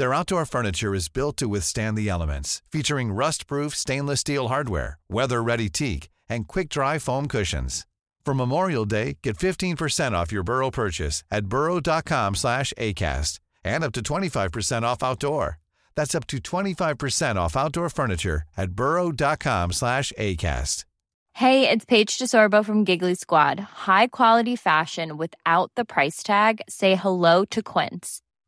Their outdoor furniture is built to withstand the elements, featuring rust-proof stainless steel hardware, weather-ready teak, and quick-dry foam cushions. For Memorial Day, get 15% off your Burrow purchase at burrow.com slash ACAST and up to 25% off outdoor. That's up to 25% off outdoor furniture at burrow.com slash ACAST. Hey, it's Paige DeSorbo from Giggly Squad. High quality fashion without the price tag. Say hello to Quince.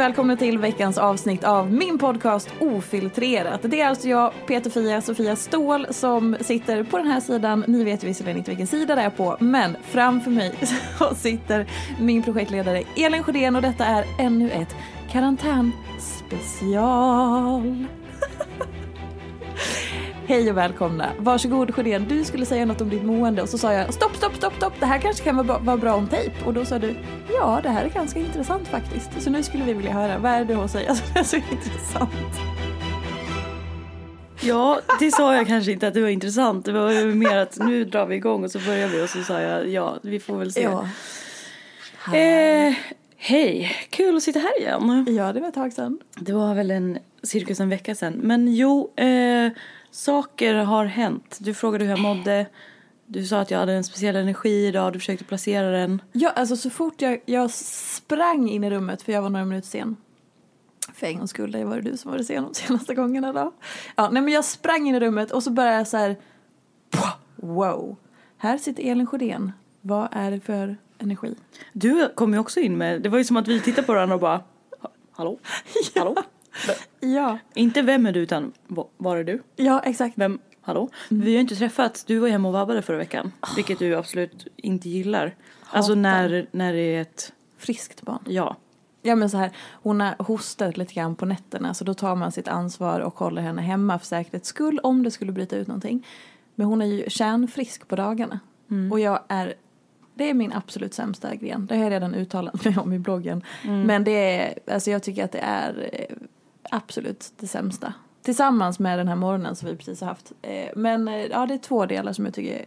Välkomna till veckans avsnitt av min podcast Ofiltrerat. Det är alltså jag, Peter Fia, Sofia Ståhl som sitter på den här sidan. Ni vet visserligen inte vilken sida det är på, men framför mig så sitter min projektledare Elin Sjödén och detta är ännu ett karantänspecial. Hej och välkomna. Varsågod Sjödén, du skulle säga något om ditt mående och så sa jag stopp, stopp, stopp, stopp, det här kanske kan vara bra, om tejp. Och då sa du ja, det här är ganska intressant faktiskt. Så nu skulle vi vilja höra, vad är det du har att säga som är så intressant? Ja, det sa jag kanske inte att det var intressant. Det var mer att nu drar vi igång och så börjar vi och så sa jag ja, vi får väl se. Ja. Eh, Hej, kul att sitta här igen. Ja, det var ett tag sedan. Det var väl en cirkus en vecka sedan. Men jo, eh, saker har hänt. Du frågade hur jag mådde. Du sa att jag hade en speciell energi idag. Du försökte placera den. Ja, alltså så fort jag, jag sprang in i rummet, för jag var några minuter sen. För en gångs skull, det var det du som var det sen de senaste gångerna då. Ja, nej men jag sprang in i rummet och så började jag så här. Wow, här sitter Elin Sjödén. Vad är det för energi? Du kom ju också in med, det var ju som att vi tittade på varandra och bara Hallå? Hallå? Ja, Inte vem är du utan va- var är du? ja exakt. Vem? Hallå? Vi har inte träffats. Du var hemma och vabbade förra veckan. Vilket du absolut inte gillar. Alltså när, när det är ett, Friskt barn. ja. Ja men så här, hon har hostat lite grann på nätterna så då tar man sitt ansvar och håller henne hemma för säkerhets skull om det skulle bryta ut någonting. Men hon är ju kärnfrisk på dagarna. Och jag är, det är min absolut sämsta gren. Det har jag redan uttalat mig om i bloggen. Men det är, alltså jag tycker att det är eh, absolut det sämsta. Tillsammans med den här morgonen som vi precis har haft. Eh, Men eh, ja, det är två delar som jag tycker är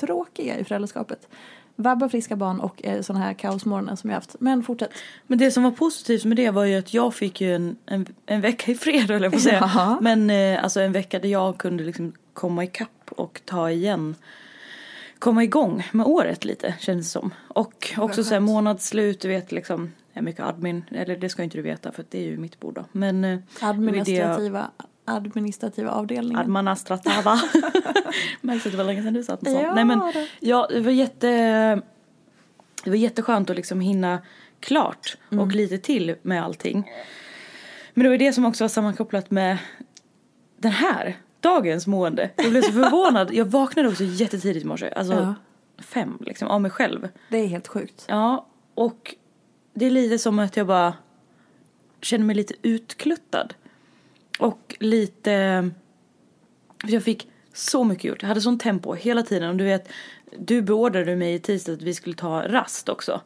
tråkiga i föräldraskapet. Vabba friska barn och eh, sådana här kaosmorgnar som jag haft. Men fortsätt. Men det som var positivt med det var ju att jag fick ju en, en, en vecka i fred höll jag säga. Jaha. Men eh, alltså en vecka där jag kunde liksom komma ikapp och ta igen. Komma igång med året lite kändes det som. Och också så här månadsslut, du vet liksom. Är mycket admin, eller det ska inte du veta för det är ju mitt bord då. Men eh, Administrativa, administrativa avdelningen. Administrativa. Märks att det var länge sedan du satt med sånt. Ja, Nej men, det. ja, det var jätte... Det var jätteskönt att liksom hinna klart Mm. och lite till med allting. Men det var det som också var sammankopplat med den här dagens mående. Jag blev så förvånad. Jag vaknade också jättetidigt i morse. Alltså Ja. fem liksom, av mig själv. Det är helt sjukt. Ja, och det är lite som att jag bara känner mig lite utkluttad. Och lite... för Jag fick så mycket gjort. Jag hade sån tempo hela tiden. Och du vet, du beordrade mig i tisdag att vi skulle ta rast också.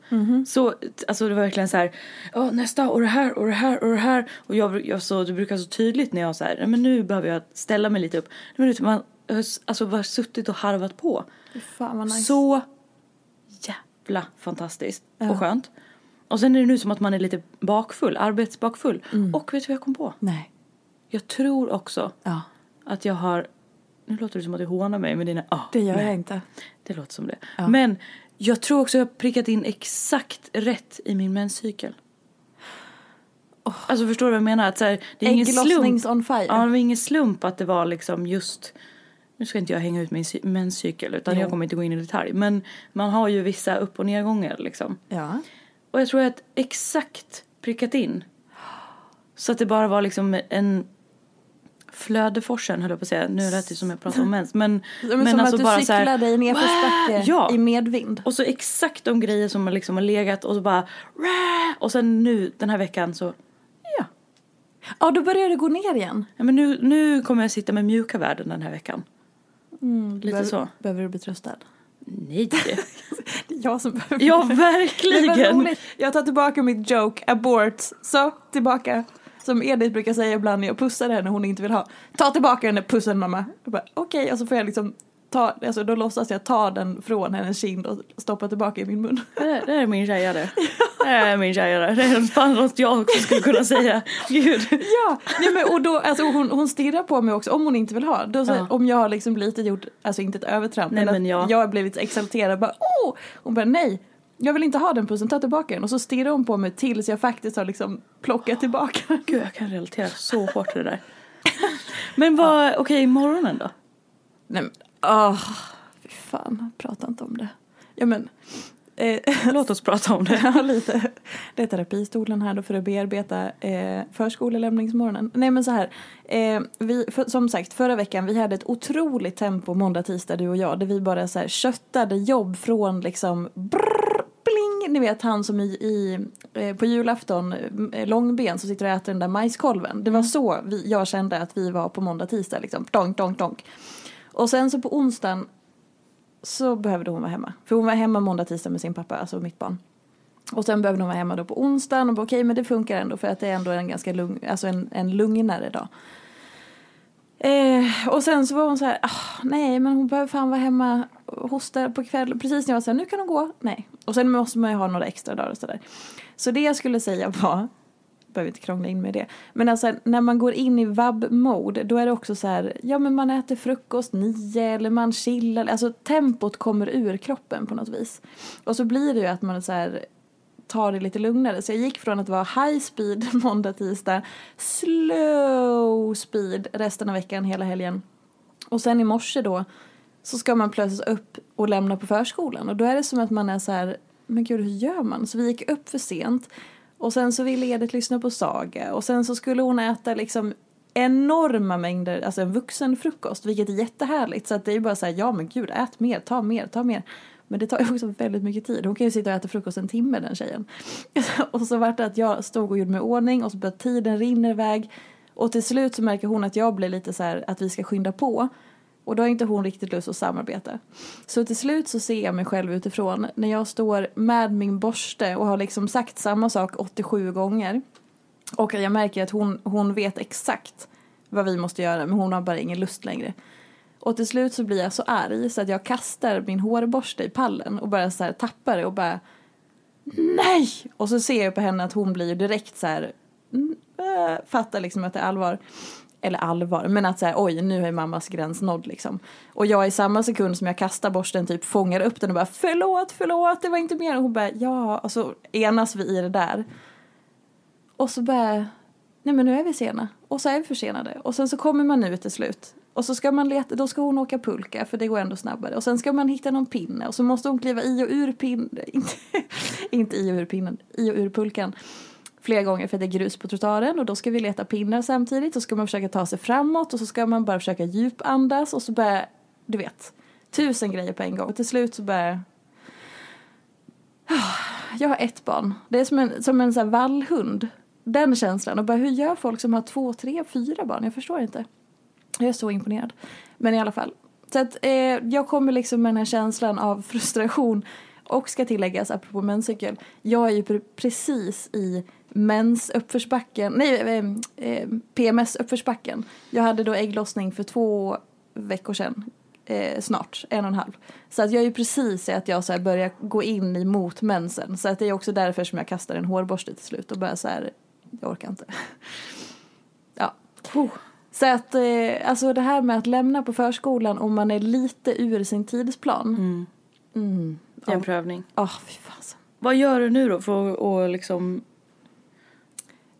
Så alltså det var verkligen så här, "Ja, nästa och det här och det här och det här. Och jag, jag så, det brukar så tydligt när jag så här, "Nej, men nu behöver jag ställa mig lite upp. Men du, man alltså bara suttit och harvat på. Fan nice. Så jävla fantastiskt och skönt. Och sen är det nu som att man är lite bakfull, arbetsbakfull. Och vet du vad jag kom på? Nej. Jag tror också Ja. att jag har, nu låter det som att du hånar mig med dina, ah, Det gör nej. jag inte. Det låter som det. Men jag tror också jag har prickat in exakt rätt i min menscykel. Alltså förstår du vad jag menar? Att så här, det är ingen slump. On fire. Ja, det var ingen slump att det var liksom just nu ska inte jag hänga ut min menscykel utan Jo. jag kommer inte gå in i detalj. Men man har ju vissa upp och nedgångar liksom. Ja. Och jag tror att exakt prickat in. Så att det bara var liksom en flödeforsen höll jag på att säga. Nu lät det som jag pratar om mens. Men, Men, som att du så här, cyklade i nedförsbacke Ja. i medvind. och så exakt de grejer som liksom har legat och så bara och sen nu den här veckan så ja. Ja, då börjar det gå ner igen. ja men nu, nu kommer jag sitta med mjuka värden den här veckan. Lite behöver, så. Behöver du bli tröstad? Nej. Det är jag som behöver ja verkligen. Jag tar tillbaka mitt joke, abort. Så, tillbaka. Som Edith brukar säga ibland när jag pussar henne hon inte vill ha. Ta tillbaka den där pussen mamma. Okej, och så får jag liksom ta, alltså då låtsas jag ta den från hennes kind och stoppa tillbaka i min mun. Det, det är min tjeja det. Det är min tjeja det. Det är fan något jag också skulle kunna säga. Gud. Ja, nej men och då, alltså hon, hon stirrar på mig också om hon inte vill ha. Då, så, Ja. Om jag har liksom lite gjort, alltså inte ett övertramp, Nej, men, men att ja. jag har blivit exalterad. Bara, oh! Hon bara nej, jag vill inte ha den pussen, ta tillbaka den. Och så stirrar hon på mig tills jag faktiskt har liksom plockat tillbaka den. Gud jag kan relatera så hårt till det där. Men vad, okej morgonen då? Nej åh, fy fan, prata inte om det. Ja men, eh, Låt oss prata om det. Lite. Det är terapistolen här då för att bearbeta eh, förskolelämningsmorgonen. Nej men så här, eh, vi, för, som sagt förra veckan vi hade ett otroligt tempo måndag, tisdag du och jag där vi bara så här köttade jobb från liksom brrr, bling, ni vet han som i, i eh, på julafton, eh, långben som sitter och äter den där majskolven. Det var så vi, jag kände att vi var på måndag, tisdag liksom, donk, donk, donk. Och sen så på onsdagen så behövde hon vara hemma. För hon var hemma måndag, tisdag med sin pappa, alltså mitt barn. Och sen behövde hon vara hemma då på onsdagen och bara, okej okay, men det funkar ändå för att det är ändå en ganska lugn, alltså en, en lugnare dag. Eh, och sen så var hon så här, oh, nej men hon behöver fan vara hemma och hosta på kväll. Precis när jag var så här, nu kan hon gå. Nej. Och sen måste man ju ha några extra dagar och sådär. Så det jag skulle säga var, behöver inte krångla in med det. Men alltså när man går in i vab-mode då är det också så här, ja men man äter frukost nio eller man chillar. Alltså tempot kommer ur kroppen på något vis. Och så blir det ju att man så här tar det lite lugnare. Så jag gick från att vara high speed måndag, tisdag, slow speed resten av veckan, hela helgen. Och sen i morse då så ska man plötsligt upp och lämna på förskolan. Och då är det som att man är så här, men gud hur gör man? Så vi gick upp för sent. Och sen så ville Edith lyssna på saga. Och sen så skulle hon äta liksom enorma mängder, alltså en vuxen frukost. Vilket är jättehärligt. Så att det är ju bara så här, ja men gud ät mer, ta mer, ta mer. Men det tar ju också väldigt mycket tid. Hon kan ju sitta och äta frukost en timme den tjejen. och så vart det att jag stod och gjorde mig ordning och så började tiden rinna iväg. Och till slut så märker hon att jag blir lite så här att vi ska skynda på. Och då har inte hon riktigt lust att samarbeta. Så till slut så ser jag mig själv utifrån när jag står med min borste och har liksom sagt samma sak 87 gånger. Och jag märker att hon, hon vet exakt vad vi måste göra men hon har bara ingen lust längre. Och till slut så blir jag så arg så att jag kastar min hårborste i pallen och bara så här tappar det och bara Nej! Och så ser jag på henne att hon blir direkt så här mm, äh, fattar liksom att det är allvar. Eller allvar, men att så här, oj nu är mammas gräns nådd liksom. Och jag i samma sekund som jag kastar borsten typ fångar upp den och bara förlåt, förlåt, det var inte mer. Och hon bara ja, och så enas vi i det där. Och så bara, nej men nu är vi sena. Och så är vi försenade. Och sen så kommer man ut till slut. Och så ska man leta, då ska hon åka pulka för det går ändå snabbare. Och sen ska man hitta någon pinne och så måste hon kliva i och ur pinnen, inte, inte i och ur pinnen, i och ur pulkan. Flera gånger för att det är grus på trottoaren och då ska vi leta pinnar samtidigt. Och så ska man försöka ta sig framåt och så ska man bara försöka djupandas och så börjar, du vet, tusen grejer på en gång. Och till slut så börjar ah, jag har ett barn. Det är som en, som en så här vallhund. Den känslan. Och bara, hur gör folk som har två, tre, fyra barn? Jag förstår inte. Jag är så imponerad. Men i alla fall. Så att eh, jag kommer liksom med den här känslan av frustration och ska tilläggas, apropå menscykel, jag är ju pre- precis i mensuppförsbacken, nej, eh, eh, PMS-uppförsbacken. Jag hade då ägglossning för två veckor sedan, eh, snart, en och en halv. Så att jag är ju precis i att jag så här börjar gå in emot mensen. Så att det är också därför som jag kastar en hårborste till slut och börjar så här, jag orkar inte. ja. Så att, eh, alltså det här med att lämna på förskolan om man är lite ur sin tidsplan. Mm. Mm. Det är en prövning. Ah, fy fasen. Vad gör du nu då för att liksom...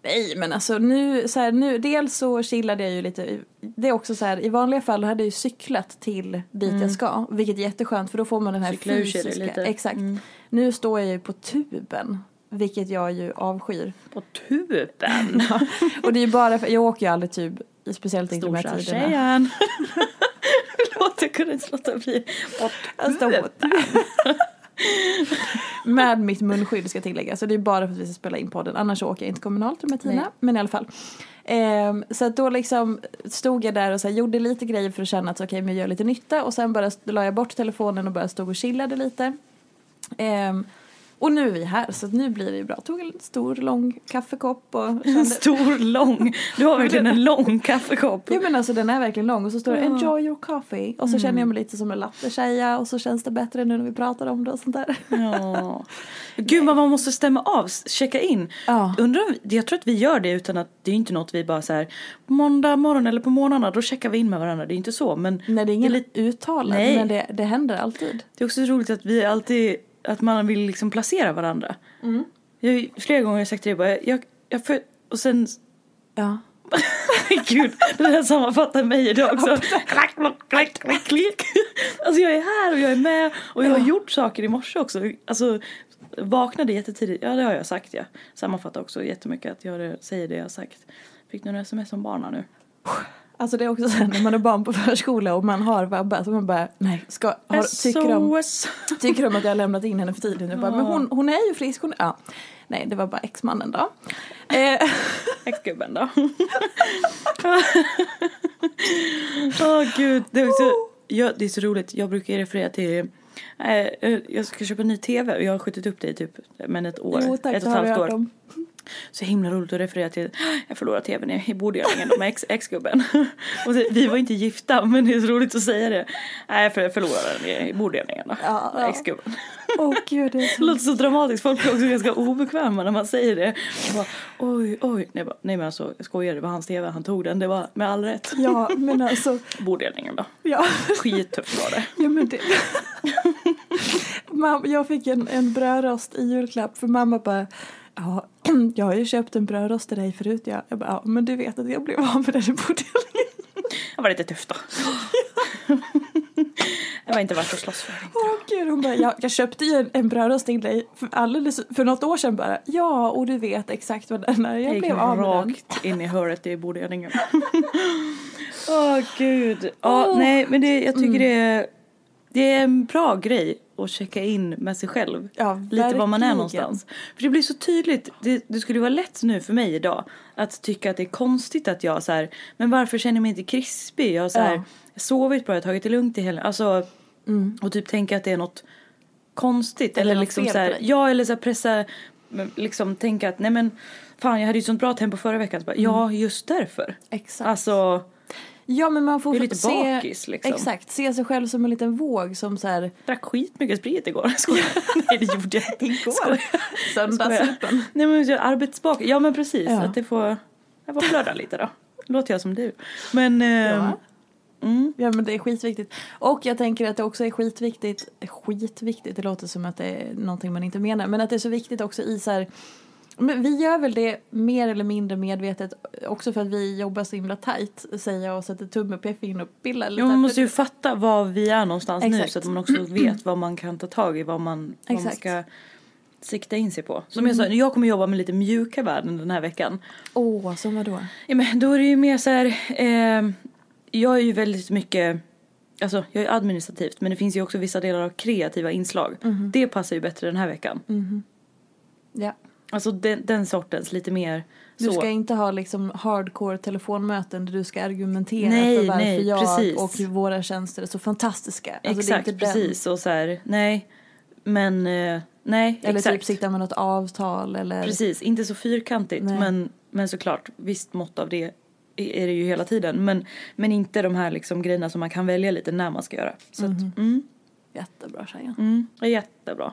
Nej men alltså nu, så här, nu, dels så chillade jag ju lite, det är också så här, i vanliga fall hade jag ju cyklat till dit jag ska, vilket är jätteskönt för då får man den här Mm. Cykla fysiska, lite. exakt. Mm. Nu står jag ju på tuben, vilket jag ju avskyr. På tuben? Och det är ju bara för, jag åker ju aldrig tub, speciellt inte de här tiderna. Förlåt, jag kunde inte låta bli. På tuben. Med mitt munskydd ska jag tillägga. Så det är bara för att vi ska spela in podden. Annars åker jag inte kommunalt här tiderna. Nej. Men i alla fall. Ehm, så att då liksom stod jag där och så här, gjorde lite grejer för att känna att okej, men jag gör lite nytta. Och sen bara la jag bort telefonen och bara stod och chillade lite. Ehm, och nu är vi här så nu blir det ju bra. Tog en stor lång kaffekopp och En kände... stor, lång. Du har verkligen en lång kaffekopp. Ja men alltså den är verkligen lång och så står det Ja. Mm. enjoy your coffee och så känner jag mig lite som en lattetjeja och så känns det bättre nu när vi pratar om det och sånt där. Ja. Gud vad man måste stämma av, checka in. Ja. Undrar, jag tror att vi gör det utan att det är inte något vi bara så här måndag morgon eller på morgnarna då checkar vi in med varandra. Det är inte så men Nej det är lite- uttalat men det, det händer alltid. det är också så roligt att vi alltid, att man vill liksom placera varandra. Jag har ju flera gånger sagt till dig bara, jag, jag för, och sen Ja. Gud, det här sammanfattar mig idag också. Klack, klack, klack, klack, klack. Alltså jag är här och jag är med och jag har Ja. gjort saker i morse också. Alltså vaknade jättetidigt, ja det har jag sagt ja. Sammanfattar också jättemycket att jag säger det jag har sagt. Fick några sms om barnen nu. Alltså det är också så här när man är barn på förskola och man har vabbat så man bara nej, ska, har, tycker, de, tycker de att jag har lämnat in henne för tidigt? Jag bara, men hon, hon är ju frisk, hon ja. Nej, det var bara exmannen då. Eh, Ex-gubben då. Åh gud, det är, också, ja, det är så roligt. Jag brukar referera till eh, jag ska köpa en ny tv och jag har skjutit upp det i typ men ett år. jo tack, ett och ett har jag halvt år. om. Så himla roligt att referera till jag förlorade tvn i, bodelningen med ex, ex-gubben. och vi var inte gifta men det är så roligt att säga det. Nej för jag förlorade den i, bodelningen då. Ja, ja. Ex-gubben. Åh gud, det så... låter så dramatiskt, folk blir också ganska obekväma när man säger det. Bara, oj, oj. Nej, bara, nej men alltså jag skojar, det var hans tv, han tog den, det var med all rätt. Ja, men alltså, Bodelningen då. ja. Skittufft var det. Ja, men det... Jag fick en, en brödrost i julklapp för mamma bara Ja, jag har ju köpt en brödrost till dig förut. Ja. Jag bara, ja, men du vet att jag blev av med den i bodelningen. Det var lite tufft då. det var inte värt att slåss för. Åh gud, hon bara, ja, jag köpte ju en, en brödrost till dig för, alldeles, för något år sedan bara. Ja, och du vet exakt vad den är. Jag Jag blev av med den. rakt in i hörnet i bodelningen. Åh gud. Ja, Åh. nej men det, jag tycker det, är, det är en bra grej att checka in med sig själv. Ja, Lite var man är någonstans. För det blir så tydligt, det, det skulle vara lätt nu för mig idag att tycka att det är konstigt att jag så här, men varför känner jag mig inte krispig? Jag har så här, Ja. sovit bra, jag har tagit det lugnt i helgen. Alltså, och typ tänka att det är något konstigt. Eller Eller, liksom så här, ja eller så här pressa, liksom tänka att nej men fan jag hade ju sånt bra tempo förra veckan. Så bara, Ja just därför. Exakt. Alltså, ja, men man får är lite se, bakis, liksom. Exakt, se sig själv som en liten våg som så här drack skitmycket sprit igår. Skojar. nej det gjorde jag inte. Igår? Söndagssupen. Nej men jag arbetsbak. Ja men precis. Ja. Att det får, jag får flöda lite då. Låter jag som du. Men ehm, Ja. mm, Ja men det är skitviktigt. Och jag tänker att det också är skitviktigt, skitviktigt, det låter som att det är någonting man inte menar, men att det är så viktigt också i så här, men vi gör väl det mer eller mindre medvetet också för att vi jobbar så himla tajt säger jag och sätter tumme, pekfingret och pillar lite. ja, man måste ju fatta var vi är någonstans nu Exakt. så att man också vet vad man kan ta tag i, vad man, vad man ska sikta in sig på. Som jag sa, jag kommer jobba med lite mjuka värden den här veckan. Åh, som vadå? Ja, men då är det ju mer så här, eh, jag är ju väldigt mycket, alltså jag är administrativt men det finns ju också vissa delar av kreativa inslag. Mhm. Det passar ju bättre den här veckan. Ja. Alltså den, den sortens, lite mer Du Så. ska inte ha liksom hardcore telefonmöten där du ska argumentera Nej, för varför nej, jag precis. och våra tjänster är så fantastiska. Alltså, exakt, inte den- precis. Och så här, nej. Men, eh, nej, Eller exakt. typ sitta med något avtal eller... Precis, inte så fyrkantigt. Nej. Men, men såklart, visst mått av det är det ju hela tiden. Men, men inte de här liksom grejerna som man kan välja lite när man ska göra. Så att, mm, Jättebra Shayan. mm, jättebra.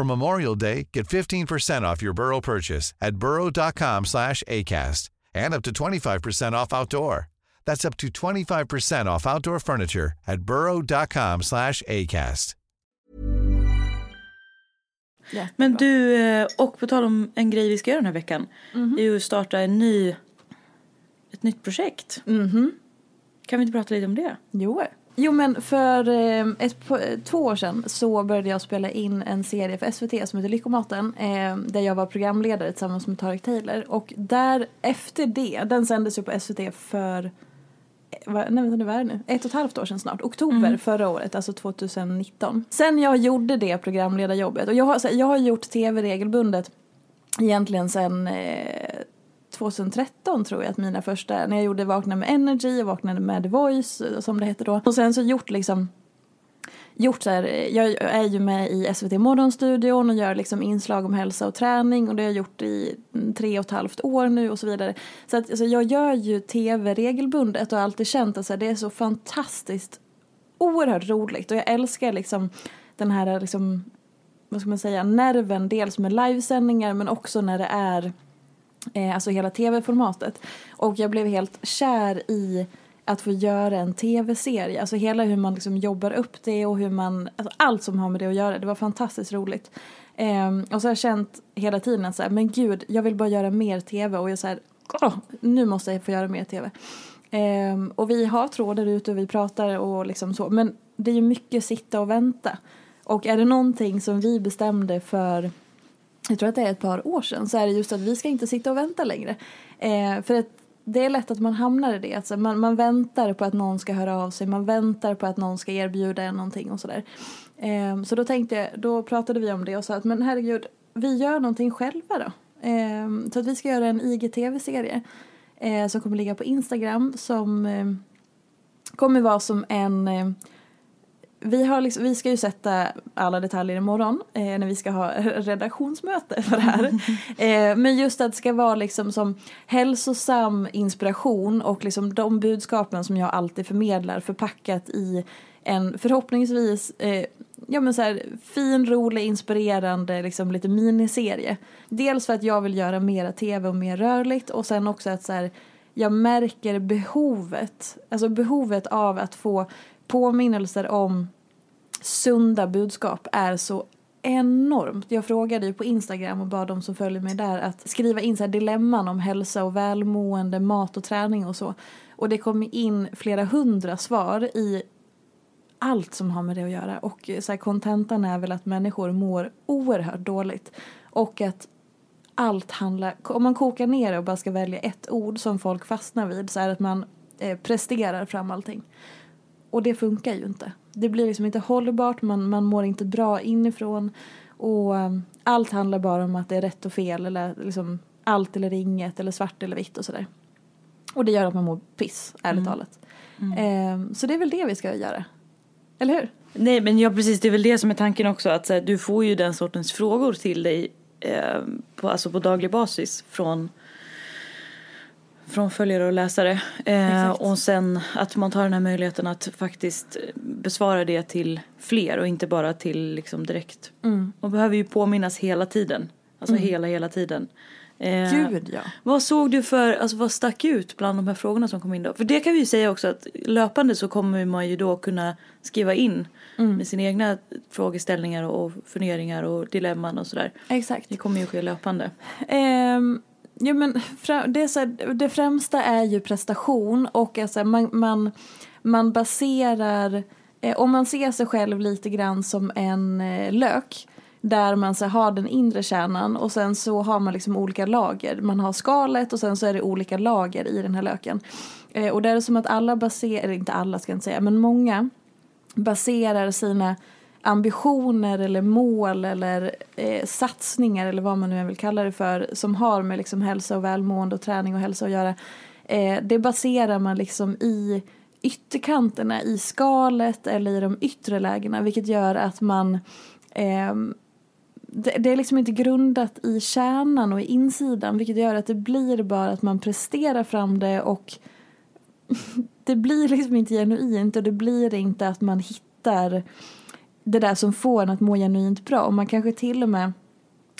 For Memorial Day, get 15% off your Burrow purchase at burrow.com slash ACAST and up to 25% off outdoor. That's up to 25% off outdoor furniture at burrow.com slash ACAST. Men du, eh, och på tal om en grej vi ska göra den här veckan. Mhm. är ju att starta en ny, ett nytt projekt. Mhm. Kan vi inte prata lite om det? Jo. Jo men för eh, ett, två år sedan så började jag spela in en serie för SVT som heter Lyckomaten. Eh, där jag var programledare tillsammans med Tarek Taylor. Och där efter det, den sändes ju på SVT för eh, nej vänta vad är det nu? Ett och ett halvt år sedan snart. Oktober förra året, alltså 2019. Sen jag gjorde det programledarjobbet och jag har, här, jag har gjort tv regelbundet egentligen sen eh, 2013 tror jag att mina första, när jag gjorde Vakna med Energy och Vaknade med The Voice som det hette då. Och sen så gjort liksom gjort så här, jag är ju med i SVT Morgonstudion och gör liksom inslag om hälsa och träning och det har jag gjort i tre och ett halvt år nu och så vidare. Så att alltså, jag gör ju tv regelbundet och har alltid känt att så här, det är så fantastiskt oerhört roligt och jag älskar liksom den här liksom, vad ska man säga, nerven dels med livesändningar men också när det är eh, alltså hela tv-formatet. Och jag blev helt kär i att få göra en tv-serie. Alltså hela hur man liksom jobbar upp det och hur man, alltså allt som har med det att göra. Det var fantastiskt roligt. Ehm, och så har jag känt hela tiden att så här, men gud, jag vill bara göra mer tv och jag så här, nu måste jag få göra mer tv. Um, och vi har trådar ute och vi pratar och liksom så. Men det är ju mycket sitta och vänta. Och är det någonting som vi bestämde för jag tror att det är ett par år sedan, så är det just att vi ska inte sitta och vänta längre. Eh, för att det är lätt att man hamnar i det. Alltså man, man väntar på att någon ska höra av sig, man väntar på att någon ska erbjuda en någonting och sådär. Eh, så då tänkte jag, då pratade vi om det och sa att men herregud, vi gör någonting själva då. Eh, så att vi ska göra en IGTV-serie eh, som kommer ligga på Instagram som eh, kommer vara som en eh, vi, har liksom, vi ska ju sätta alla detaljer imorgon eh, när vi ska ha redaktionsmöte för det här. eh, men just att det ska vara liksom som hälsosam inspiration och liksom de budskapen som jag alltid förmedlar förpackat i en förhoppningsvis eh, ja, men så här, fin, rolig, inspirerande liksom lite miniserie. Dels för att jag vill göra mera tv och mer rörligt och sen också att så här, jag märker behovet, alltså behovet av att få påminnelser om sunda budskap är så enormt. Jag frågade ju på Instagram och bad de som följer mig där att skriva in så här dilemman om hälsa och välmående, mat och träning och så. Och det kom in flera hundra svar i allt som har med det att göra. Och så här, kontentan är väl att människor mår oerhört dåligt. Och att allt handlar, om man kokar ner det och bara ska välja ett ord som folk fastnar vid så är det att man eh, presterar fram allting. Och det funkar ju inte. Det blir liksom inte hållbart, man, man mår inte bra inifrån. Och um, allt handlar bara om att det är rätt och fel eller liksom allt eller inget eller svart eller vitt och sådär. Och det gör att man mår piss, ärligt mm. talat. Mm. Eh, så det är väl det vi ska göra. Eller hur? Nej men ja precis, det är väl det som är tanken också att här, du får ju den sortens frågor till dig eh, på, alltså på daglig basis från från följare och läsare. Eh, och sen att man tar den här möjligheten att faktiskt besvara det till fler och inte bara till liksom direkt. Mm. Man behöver ju påminnas hela tiden. Alltså mm. hela, hela tiden. Eh, Gud ja. Vad såg du för, alltså vad stack ut bland de här frågorna som kom in då? För det kan vi ju säga också att löpande så kommer man ju då kunna skriva in mm. med sina egna frågeställningar och funderingar och dilemman och sådär. Exakt. Det kommer ju ske löpande. Um, ja men det, är så här, det främsta är ju prestation och alltså man, man, man baserar, eh, om man ser sig själv lite grann som en eh, lök där man så har den inre kärnan och sen så har man liksom olika lager. Man har skalet och sen så är det olika lager i den här löken. Eh, och det är som att alla baserar, eller inte alla ska jag inte säga, men många baserar sina ambitioner eller mål eller eh, satsningar eller vad man nu vill kalla det för som har med liksom hälsa och välmående och träning och hälsa att göra. Eh, det baserar man liksom i ytterkanterna, i skalet eller i de yttre lägena vilket gör att man eh, det, det, är liksom inte grundat i kärnan och i insidan vilket gör att det blir bara att man presterar fram det och det blir liksom inte genuint och det blir inte att man hittar det där som får en att må genuint bra och man kanske till och med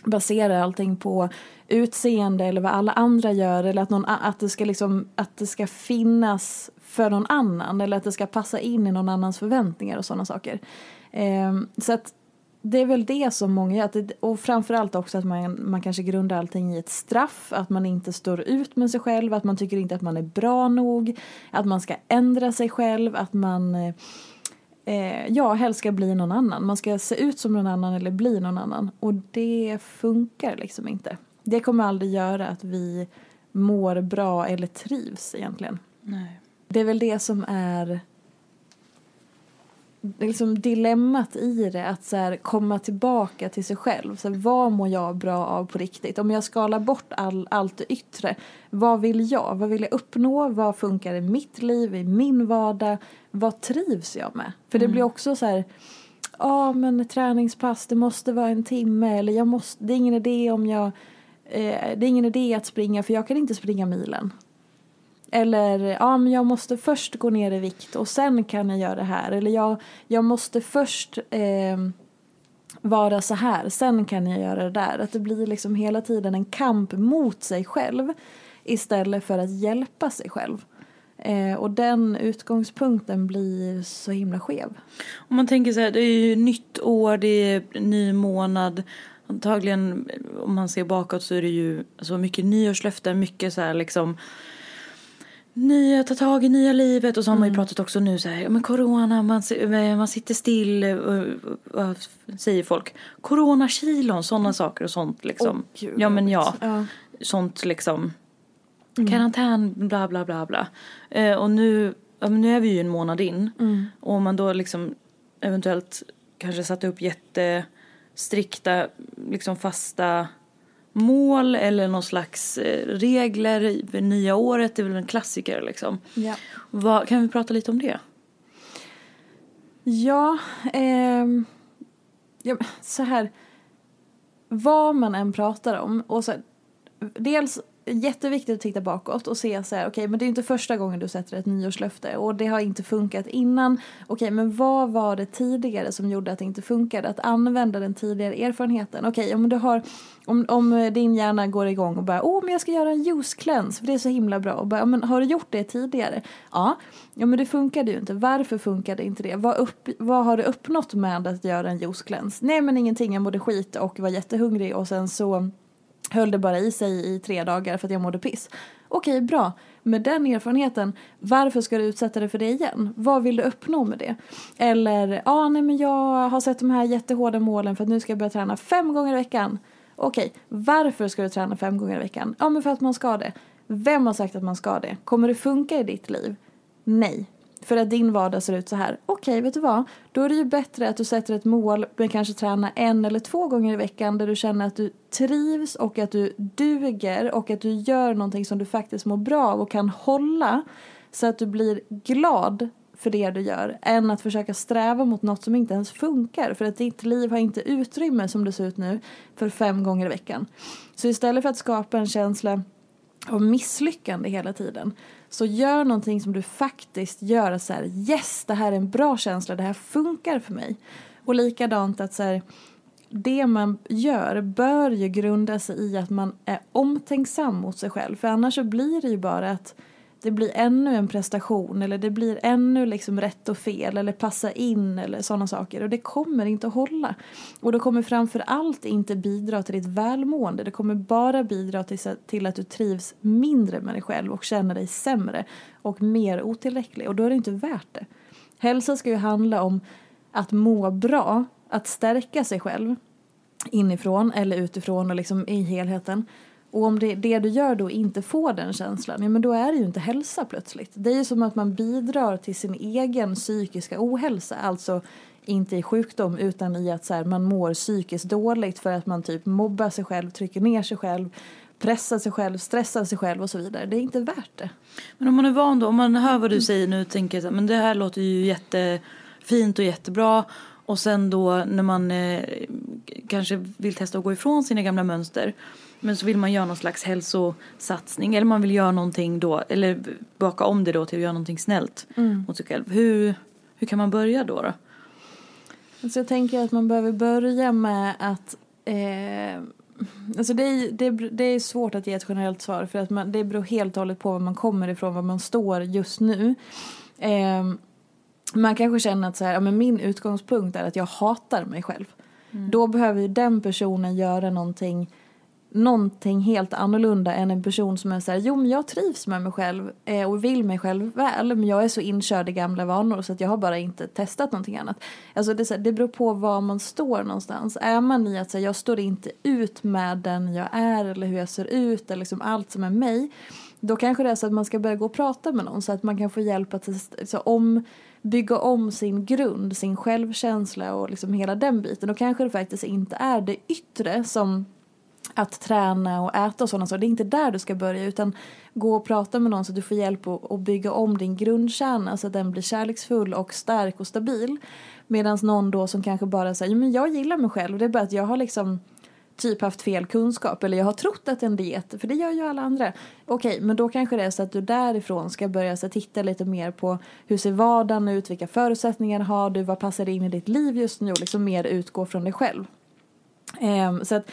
baserar allting på utseende eller vad alla andra gör eller att, någon, att, det ska liksom, att det ska finnas för någon annan eller att det ska passa in i någon annans förväntningar och sådana saker. Eh, så att det är väl det som många gör. Och framförallt också att man, man kanske grundar allting i ett straff. Att man inte står ut med sig själv. Att man tycker inte att man är bra nog. Att man ska ändra sig själv. Att man eh, eh, ja, helst ska bli någon annan. Man ska se ut som någon annan eller bli någon annan. Och det funkar liksom inte. Det kommer aldrig göra att vi mår bra eller trivs egentligen. Nej. Det är väl det som är liksom dilemmat i det att så här, komma tillbaka till sig själv. Så här, vad mår jag bra av på riktigt? Om jag skalar bort all, allt det yttre, vad vill jag? Vad vill jag uppnå? Vad funkar i mitt liv, i min vardag? Vad trivs jag med? För det mm. blir också så här, ja ah, men träningspass, det måste vara en timme eller jag måste, det är ingen idé om jag, eh, det är ingen idé att springa för jag kan inte springa milen. Eller ja, men jag måste först gå ner i vikt och sen kan jag göra det här. Eller jag, jag måste först eh, vara så här, sen kan jag göra det där. Att det blir liksom hela tiden en kamp mot sig själv istället för att hjälpa sig själv. Eh, och den utgångspunkten blir så himla skev. Om man tänker så här, det är ju nytt år, det är ny månad. Antagligen om man ser bakåt så är det ju så mycket nyårslöften, mycket så här liksom nya, ta tag i nya livet och så har man ju mm. pratat också nu så här, men corona, man, man sitter still, vad säger folk? Coronakilon, sådana saker och sånt liksom. Oh, ja men ja, ja, sånt liksom. Mm. Karantän, bla bla bla bla. Eh, och nu, ja, nu är vi ju en månad in. Mm. Och om man då liksom eventuellt kanske satte upp jättestrikta, liksom fasta mål eller någon slags eh, regler för nya året. Det är väl en klassiker liksom. Ja. Vad, kan vi prata lite om det? Ja, ehm, ja, så här. Vad man än pratar om. Och så, dels jätteviktigt att titta bakåt och se så här, okej okay, men det är inte första gången du sätter ett nyårslöfte och det har inte funkat innan. Okej okay, men vad var det tidigare som gjorde att det inte funkade? Att använda den tidigare erfarenheten. Okej okay, om du har, om, om eh, din hjärna går igång och bara, åh men jag ska göra en juice cleanse för det är så himla bra. Och bara, men har du gjort det tidigare? Ja, ja men det funkade ju inte. Varför funkade inte det? Vad, upp, vad har du uppnått med att göra en juice cleanse? Nej men ingenting, jag mådde skit och var jättehungrig och sen så höll det bara i sig i tre dagar för att jag mådde piss. Okej, bra. Med den erfarenheten, varför ska du utsätta dig för det igen? Vad vill du uppnå med det? Eller, ja, ah, nej men jag har sett de här jättehårda målen för att nu ska jag börja träna fem gånger i veckan. Okej, varför ska du träna fem gånger i veckan? Ja, men för att man ska det. Vem har sagt att man ska det? Kommer det funka i ditt liv? Nej. För att din vardag ser ut så här. Okej, okay, vet du vad? Då är det ju bättre att du sätter ett mål med kanske träna en eller två gånger i veckan där du känner att du trivs och att du duger och att du gör någonting som du faktiskt mår bra av och kan hålla så att du blir glad för det du gör än att försöka sträva mot något som inte ens funkar för att ditt liv har inte utrymme som det ser ut nu för fem gånger i veckan. Så istället för att skapa en känsla av misslyckande hela tiden så gör någonting som du faktiskt gör så här, yes, det här är en bra känsla, det här funkar för mig. Och likadant att så här, det man gör bör ju grunda sig i att man är omtänksam mot sig själv. För annars så blir det ju bara att det blir ännu en prestation eller det blir ännu liksom rätt och fel eller passa in eller sådana saker och det kommer inte att hålla. Och det kommer framför allt inte bidra till ditt välmående. Det kommer bara bidra till, till att du trivs mindre med dig själv och känner dig sämre och mer otillräcklig och då är det inte värt det. Hälsa ska ju handla om att må bra, att stärka sig själv inifrån eller utifrån och liksom i helheten och om det, det du gör då inte får den känslan, ja men då är det ju inte hälsa plötsligt. Det är ju som att man bidrar till sin egen psykiska ohälsa, alltså inte i sjukdom utan i att så här, man mår psykiskt dåligt för att man typ mobbar sig själv, trycker ner sig själv, pressar sig själv, stressar sig själv och så vidare. Det är inte värt det. Men om man är van då, om man hör vad du säger nu och tänker att men det här låter ju jättefint och jättebra och sen då när man eh, kanske vill testa att gå ifrån sina gamla mönster men så vill man göra någon slags hälsosatsning eller man vill göra någonting då eller baka om det då till att göra någonting snällt mm. mot sig själv. Hur, hur kan man börja då? då? Alltså jag tänker att man behöver börja med att eh, Alltså det, är, det, det är svårt att ge ett generellt svar för att man, det beror helt och hållet på var man kommer ifrån, var man står just nu. Eh, man kanske känner att så här, ja, men min utgångspunkt är att jag hatar mig själv. Mm. Då behöver ju den personen göra någonting någonting helt annorlunda än en person som är så här, jo men jag trivs med mig själv eh, och vill mig själv väl men jag är så inkörd i gamla vanor så att jag har bara inte testat någonting annat. Alltså det, så här, det beror på var man står någonstans. Är man i att så här, jag står inte ut med den jag är eller hur jag ser ut eller liksom allt som är mig då kanske det är så att man ska börja gå och prata med någon så att man kan få hjälp att så om, bygga om sin grund, sin självkänsla och liksom hela den biten. Då kanske det faktiskt inte är det yttre som att träna och äta och sådana saker. Det är inte där du ska börja utan gå och prata med någon så att du får hjälp att bygga om din grundkärna så att den blir kärleksfull och stark och stabil. Medan någon då som kanske bara säger, men jag gillar mig själv, det är bara att jag har liksom typ haft fel kunskap eller jag har trott att en diet, för det gör ju alla andra. Okej, okay, men då kanske det är så att du därifrån ska börja så titta lite mer på hur ser vardagen ut, vilka förutsättningar har du, vad passar in i ditt liv just nu och liksom mer utgå från dig själv. Um, så att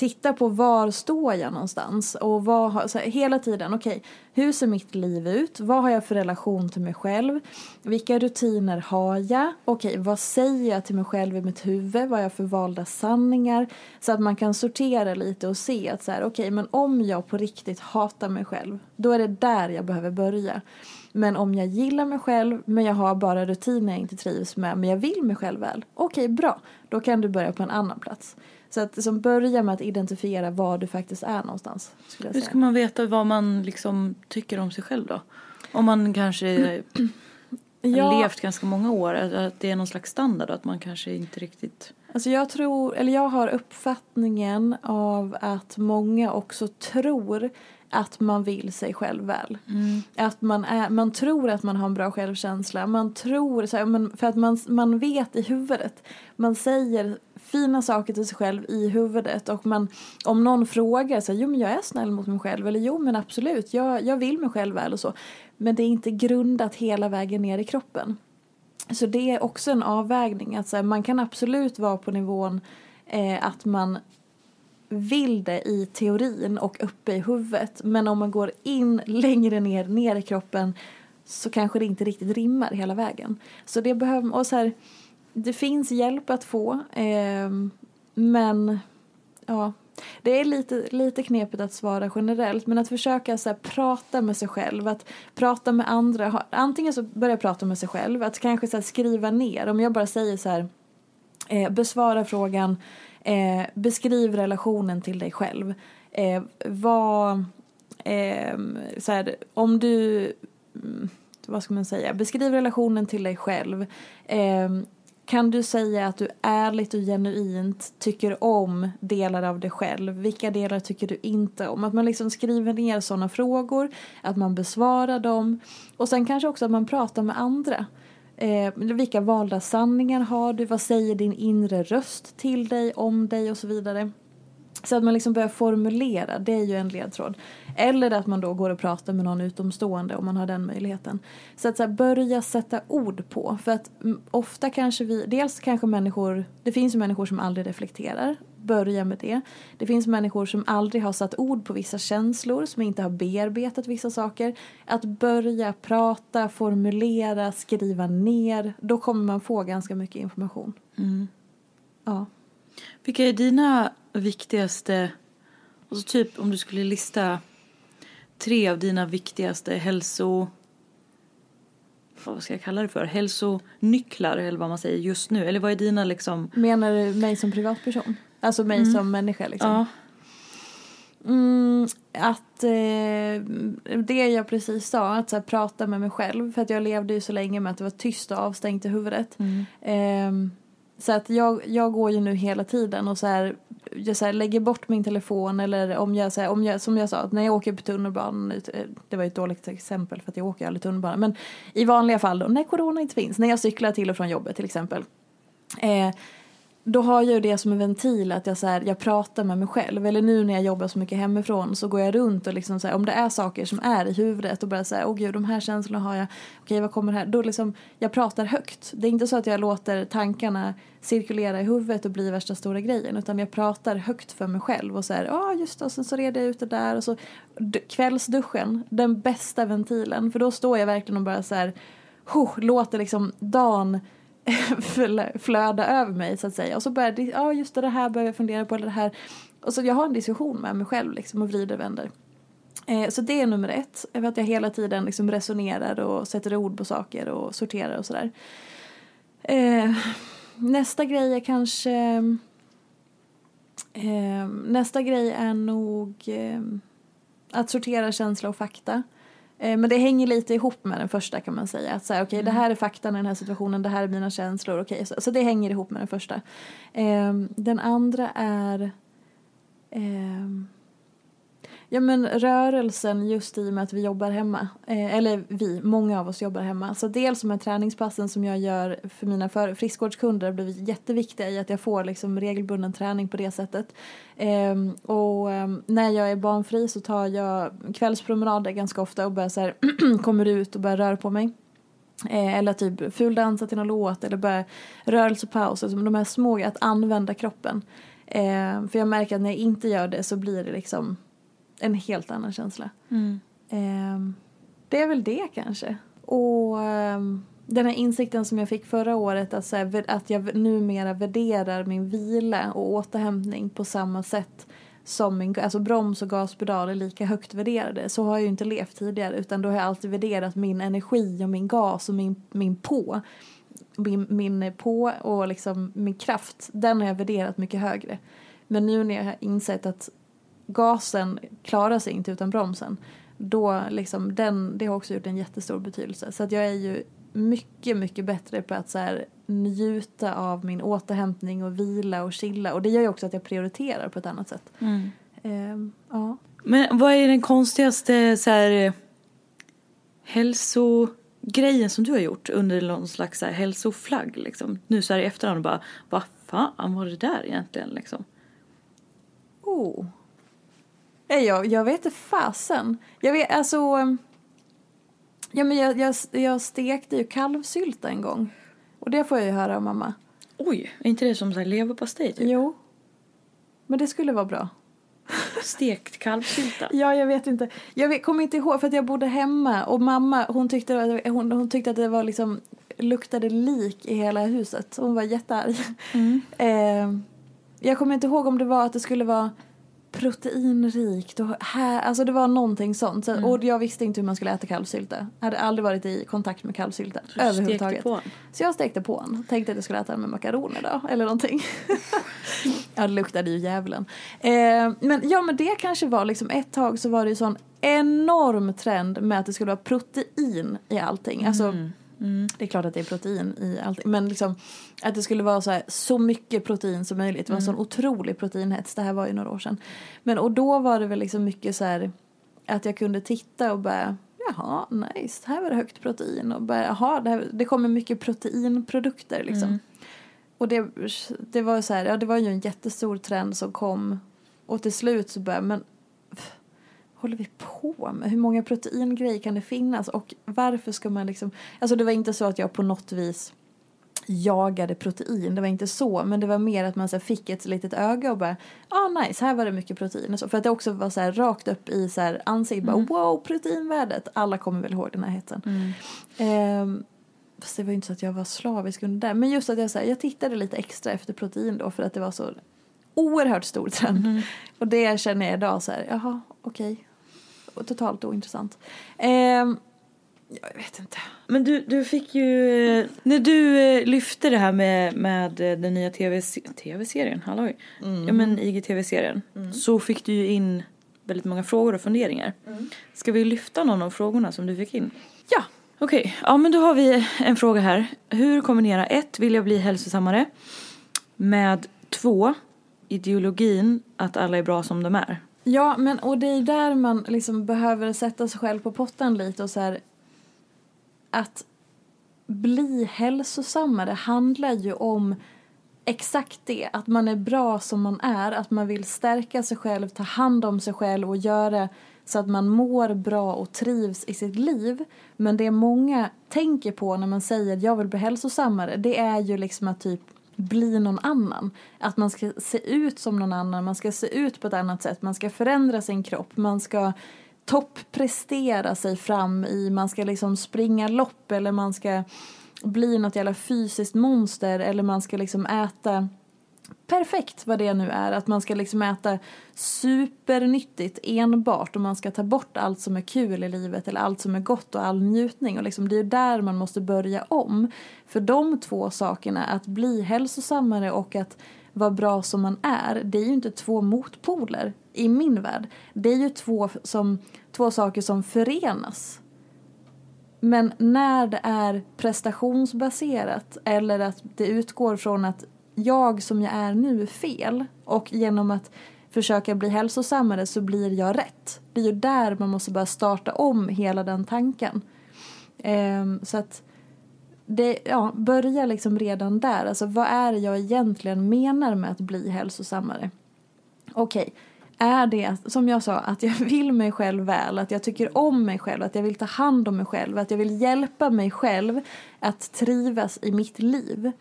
titta på var står jag någonstans och vad har, så här, hela tiden, okej, okay, hur ser mitt liv ut? Vad har jag för relation till mig själv? Vilka rutiner har jag? Okej, okay, vad säger jag till mig själv i mitt huvud? Vad har jag för valda sanningar? Så att man kan sortera lite och se att så här, okej, okay, men om jag på riktigt hatar mig själv, då är det där jag behöver börja. Men om jag gillar mig själv men jag har bara rutiner jag inte trivs med men jag vill mig själv väl. Okej, bra. Då kan du börja på en annan plats. Så att som börjar med att identifiera var du faktiskt är någonstans. Hur ska man veta vad man liksom tycker om sig själv då? Om man kanske ja. levt ganska många år, att det är någon slags standard att man kanske inte riktigt Alltså jag tror, eller jag har uppfattningen av att många också tror att man vill sig själv väl. Att man, är, man tror att man har en bra självkänsla. Man tror, så här, men för att man, man vet i huvudet. Man säger fina saker till sig själv i huvudet och man, om någon frågar så här, jo men jag är snäll mot mig själv eller jo men absolut, jag, jag vill mig själv väl och så. Men det är inte grundat hela vägen ner i kroppen. Så det är också en avvägning. Att så här, man kan absolut vara på nivån eh, att man vill det i teorin och uppe i huvudet. Men om man går in längre ner, ner i kroppen så kanske det inte riktigt rimmar hela vägen. Så det behöver, och så här, det finns hjälp att få. Eh, men ja, det är lite, lite knepigt att svara generellt men att försöka så här, prata med sig själv, att prata med andra. Antingen så börja prata med sig själv, att kanske så här, skriva ner. Om jag bara säger så här, eh, besvara frågan, eh, beskriv relationen till dig själv. Eh, vad, eh, så här, om du, mm, vad ska man säga, beskriv relationen till dig själv. Eh, kan du säga att du ärligt och genuint tycker om delar av dig själv? Vilka delar tycker du inte om? Att man liksom skriver ner sådana frågor, att man besvarar dem och sen kanske också att man pratar med andra. Eh, vilka valda sanningar har du? Vad säger din inre röst till dig, om dig och så vidare. Så att man liksom börjar formulera, det är ju en ledtråd. Eller att man då går och pratar med någon utomstående om man har den möjligheten. Så att så här, börja sätta ord på. För att mm, ofta kanske vi, dels kanske människor, det finns ju människor som aldrig reflekterar. Börja med det. Det finns människor som aldrig har satt ord på vissa känslor, som inte har bearbetat vissa saker. Att börja prata, formulera, skriva ner, då kommer man få ganska mycket information. Mm. Ja. Vilka är dina viktigaste, alltså typ om du skulle lista tre av dina viktigaste hälso... Vad ska jag kalla det för? Hälsonycklar eller vad man säger just nu. Eller vad är dina liksom... Menar du mig som privatperson? Alltså mig som människa liksom? Ja. Mm, att eh, det jag precis sa, att så här, prata med mig själv. För att jag levde ju så länge med att det var tyst och avstängt i huvudet. Eh, så att jag, jag går ju nu hela tiden och så här, jag så här, lägger bort min telefon eller om jag, så här, om jag, som jag sa, när jag åker på tunnelbanan, det var ju ett dåligt exempel för att jag åker aldrig tunnelbana, men i vanliga fall då, när corona inte finns, när jag cyklar till och från jobbet till exempel, eh, då har jag ju det som en ventil att jag, så här, jag pratar med mig själv. Eller nu när jag jobbar så mycket hemifrån så går jag runt och liksom så här, om det är saker som är i huvudet och bara säga åh gud de här känslorna har jag, okej vad kommer här? Då liksom, jag pratar högt. Det är inte så att jag låter tankarna cirkulera i huvudet och bli värsta stora grejen utan jag pratar högt för mig själv och så här, ja just det och sen så reder jag ut det där och så kvällsduschen, den bästa ventilen för då står jag verkligen och bara så här, oh, låter liksom dagen flöda över mig så att säga. Och så börjar jag, ja just det, det här behöver jag fundera på, eller det här. Och så jag har en diskussion med mig själv liksom och vrider och vänder. Eh, så det är nummer ett, för att jag hela tiden liksom resonerar och sätter ord på saker och sorterar och sådär. Eh, nästa grej är kanske... Eh, nästa grej är nog eh, att sortera känsla och fakta. Eh, Men det hänger lite ihop med den första kan man säga. Att säga, okej det här är faktan i den här situationen, det här är mina känslor. Okej, så, så det hänger ihop med den första. Ehm, Den andra är ehm, Ja men rörelsen just i och med att vi jobbar hemma. Eh, eller vi, många av oss jobbar hemma. Så dels de här träningspassen som jag gör för mina för, friskvårdskunder har blivit jätteviktiga i att jag får liksom regelbunden träning på det sättet. Eh, och eh, när jag är barnfri så tar jag kvällspromenader ganska ofta och börjar så här, kommer ut och börjar röra på mig. Eh, eller typ fuldansa till någon låt eller börja rörelsepaus. Alltså de här små, att använda kroppen. Eh, för jag märker att när jag inte gör det så blir det liksom en helt annan känsla. Eh, det är väl det kanske. Och ehm, den här insikten som jag fick förra året att, så här, vä- att jag numera värderar min vila och återhämtning på samma sätt som min, alltså broms och gaspedal är lika högt värderade. Så har jag ju inte levt tidigare utan då har jag alltid värderat min energi och min gas och min, min på. Min, min på och liksom min kraft, den har jag värderat mycket högre. Men nu när jag har insett att gasen klarar sig inte utan bromsen. Då liksom den, det har också gjort en jättestor betydelse. Så att jag är ju mycket, mycket bättre på att så här, njuta av min återhämtning och vila och chilla. Och det gör ju också att jag prioriterar på ett annat sätt. Ehm, ja. Men vad är den konstigaste så här hälsogrejen som du har gjort under någon slags så här, hälsoflagg liksom? Nu så här i efterhand bara, vad fan var det där egentligen liksom? Oh. Nej, Jag, jag vet inte fasen. Jag vet, alltså... Ja, men jag, jag, jag stekte ju kalvsylta en gång. Och det får jag ju höra av mamma. Oj, är inte det som så här leverpastej typ? Jo. Men det skulle vara bra. Stekt kalvsylta? Ja, jag vet inte. Jag vet, kommer inte ihåg för att jag bodde hemma och mamma hon tyckte, hon, hon tyckte att det var liksom luktade lik i hela huset. Hon var jättearg. eh, jag kommer inte ihåg om det var att det skulle vara proteinrikt och här, alltså det var någonting sånt. Så, Och jag visste inte hur man skulle äta kalvsylta. Hade aldrig varit i kontakt med kalvsylta Du överhuvudtaget. på. Så jag stekte på den. Tänkte att jag skulle äta den med makaroner då, eller någonting. ja, det luktade ju djävulen. Eh, men ja, men det kanske var liksom ett tag så var det ju sån enorm trend med att det skulle vara protein i allting. Alltså, det är klart att det är protein i allting. Men liksom att det skulle vara så, här, så mycket protein som möjligt. Det var en sån otrolig proteinhets. Det här var ju några år sedan. Men och då var det väl liksom mycket så här att jag kunde titta och bara Jaha, nice, här var det högt protein och bara, jaha, det, här, det kommer mycket proteinprodukter liksom. Och det, det var så här, ja det var ju en jättestor trend som kom och till slut så började men håller vi på med? Hur många proteingrejer kan det finnas och varför ska man liksom, alltså det var inte så att jag på något vis jagade protein, det var inte så, men det var mer att man så fick ett litet öga och bara, ah nice, här var det mycket protein och så. För att det också var så här rakt upp i så här ansiktet, bara wow, proteinvärdet. Alla kommer väl ihåg den här hetsen. Ehm, fast det var ju inte så att jag var slavisk under det. Men just att jag, så här, jag tittade lite extra efter protein då för att det var så oerhört stor trend. Och det känner jag idag så här, jaha, okej. Totalt ointressant. Ehm, jag vet inte. Men du, du fick ju, när du eh, lyfte det här med, med eh, den nya TV, tv-serien, halloj, ja men IGTV-serien, så fick du ju in väldigt många frågor och funderingar. Ska vi lyfta någon av frågorna som du fick in? Ja, Okej, ja men då har vi en fråga här. Hur kombinera ett, vill jag bli hälsosammare med två, ideologin att alla är bra som de är? Ja, men och det är där man liksom behöver sätta sig själv på potten lite och så här att bli hälsosammare handlar ju om exakt det, att man är bra som man är, att man vill stärka sig själv, ta hand om sig själv och göra så att man mår bra och trivs i sitt liv. Men det många tänker på när man säger jag vill bli hälsosammare, det är ju liksom att typ bli någon annan. Att man ska se ut som någon annan, man ska se ut på ett annat sätt, man ska förändra sin kropp, man ska topprestera sig fram i, man ska liksom springa lopp eller man ska bli något jävla fysiskt monster eller man ska liksom äta perfekt vad det nu är. Att man ska liksom äta supernyttigt enbart och man ska ta bort allt som är kul i livet eller allt som är gott och all njutning. Och liksom det är där man måste börja om. För de två sakerna, att bli hälsosammare och att vara bra som man är, det är ju inte två motpoler i min värld. Det är ju två, som, två saker som förenas. Men när det är prestationsbaserat eller att det utgår från att jag som jag är nu är fel och genom att försöka bli hälsosammare så blir jag rätt. Det är ju där man måste börja starta om hela den tanken. Ehm, så att det, ja, börja liksom redan där. Alltså vad är det jag egentligen menar med att bli hälsosammare? Okej, är det som jag sa att jag vill mig själv väl, att jag tycker om mig själv, att jag vill ta hand om mig själv, att jag vill hjälpa mig själv att trivas i mitt liv.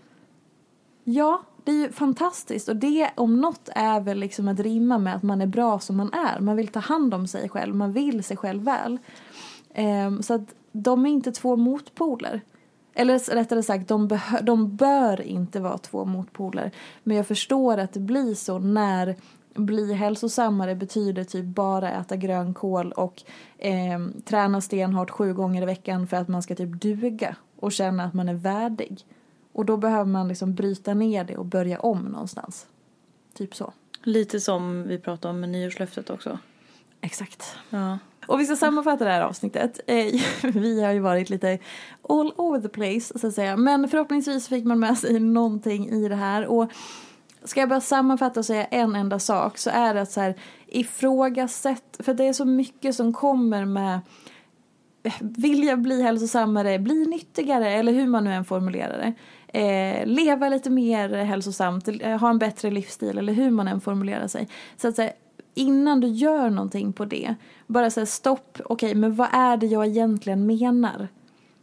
Ja, det är ju fantastiskt och det om något är väl liksom att rimma med att man är bra som man är. Man vill ta hand om sig själv, man vill sig själv väl. Um, så att de är inte två motpoler. Eller rättare sagt, de, de bör inte vara två motpoler. Men jag förstår att det blir så när bli hälsosammare betyder typ bara äta grönkål och eh, träna stenhårt sju gånger i veckan för att man ska typ duga och känna att man är värdig. Och då behöver man liksom bryta ner det och börja om någonstans. Typ så. Lite som vi pratade om med nyårslöftet också. Exakt. Ja. Och vi ska sammanfatta det här avsnittet. Eh, Vi har ju varit lite all over the place så att säga. Men förhoppningsvis fick man med sig någonting i det här. Och Ska jag bara sammanfatta och säga en enda sak så är det att så här ifrågasätt, för det är så mycket som kommer med vilja bli hälsosammare, bli nyttigare eller hur man nu än formulerar det. Eh, leva lite mer hälsosamt, eh, ha en bättre livsstil eller hur man än formulerar sig. Så att säga, innan du gör någonting på det, bara säga stopp, okej okay, men vad är det jag egentligen menar?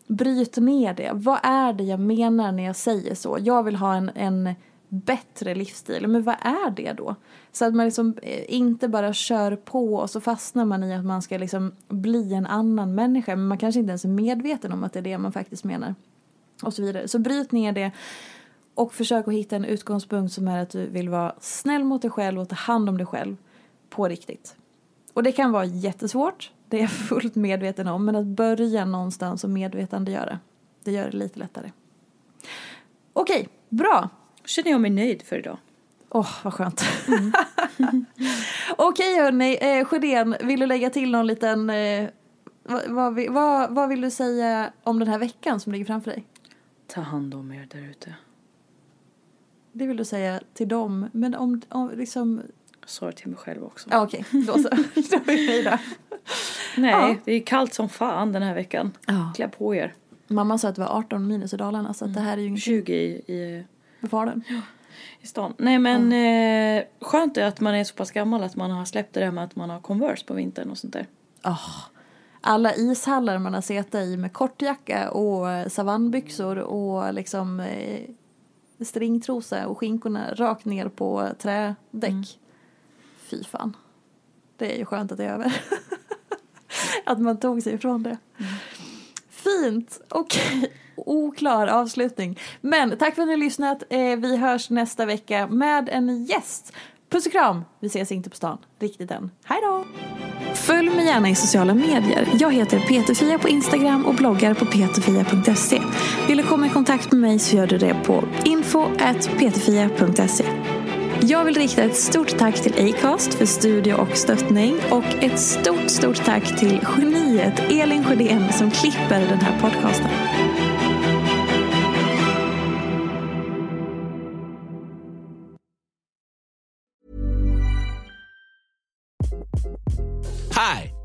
Bryt ner det, vad är det jag menar när jag säger så? Jag vill ha en, en bättre livsstil, men vad är det då? Så att man liksom eh, inte bara kör på och så fastnar man i att man ska liksom bli en annan människa, men man kanske inte ens är medveten om att det är det man faktiskt menar. Och så vidare. Så bryt ner det och försök att hitta en utgångspunkt som är att du vill vara snäll mot dig själv och ta hand om dig själv på riktigt. Och det kan vara jättesvårt, det är jag fullt medveten om, men att börja någonstans och medvetandegöra, det gör det lite lättare. Okej, bra. Känner jag mig nöjd för idag. Åh, oh, vad skönt. Mm. Okej hörni, eh, Sjödén, vill du lägga till någon liten... Eh, vad, vad, vad, vad vill du säga om den här veckan som ligger framför dig? Ta hand om er där ute. Det vill du säga till dem, men om, om liksom... Jag sa det till mig själv också. Ja, okej, okay. då så. då är vi nöjda. Nej, ja. det är kallt som fan den här veckan. Ja. Klä på er. Mamma sa att det var 18 minus i Dalarna så att det här är ju ingenting. 20 i, i med Falun. Ja, i stan. Nej men mm. eh, skönt är att man är så pass gammal att man har släppt det där med att man har Converse på vintern och sånt där. Oh. Alla ishallar man har suttit i med kortjacka och eh, savannbyxor och liksom eh, stringtrosa och skinkorna rakt ner på trädäck. Mm. Fy fan. Det är ju skönt att det är över. att man tog sig ifrån det. Mm. Fint, okej. Okay oklar avslutning. Men tack för att ni har lyssnat. Eh, vi hörs nästa vecka med en gäst. Puss och kram! Vi ses inte på stan riktigt än. Hej då! Följ mig gärna i sociala medier. Jag heter Peterfia på Instagram och bloggar på peterfia.se. Vill du komma i kontakt med mig så gör du det på info.peterfia.se. Jag vill rikta ett stort tack till Acast för studie och stöttning och ett stort, stort tack till geniet Elin Sjödén som klipper den här podcasten.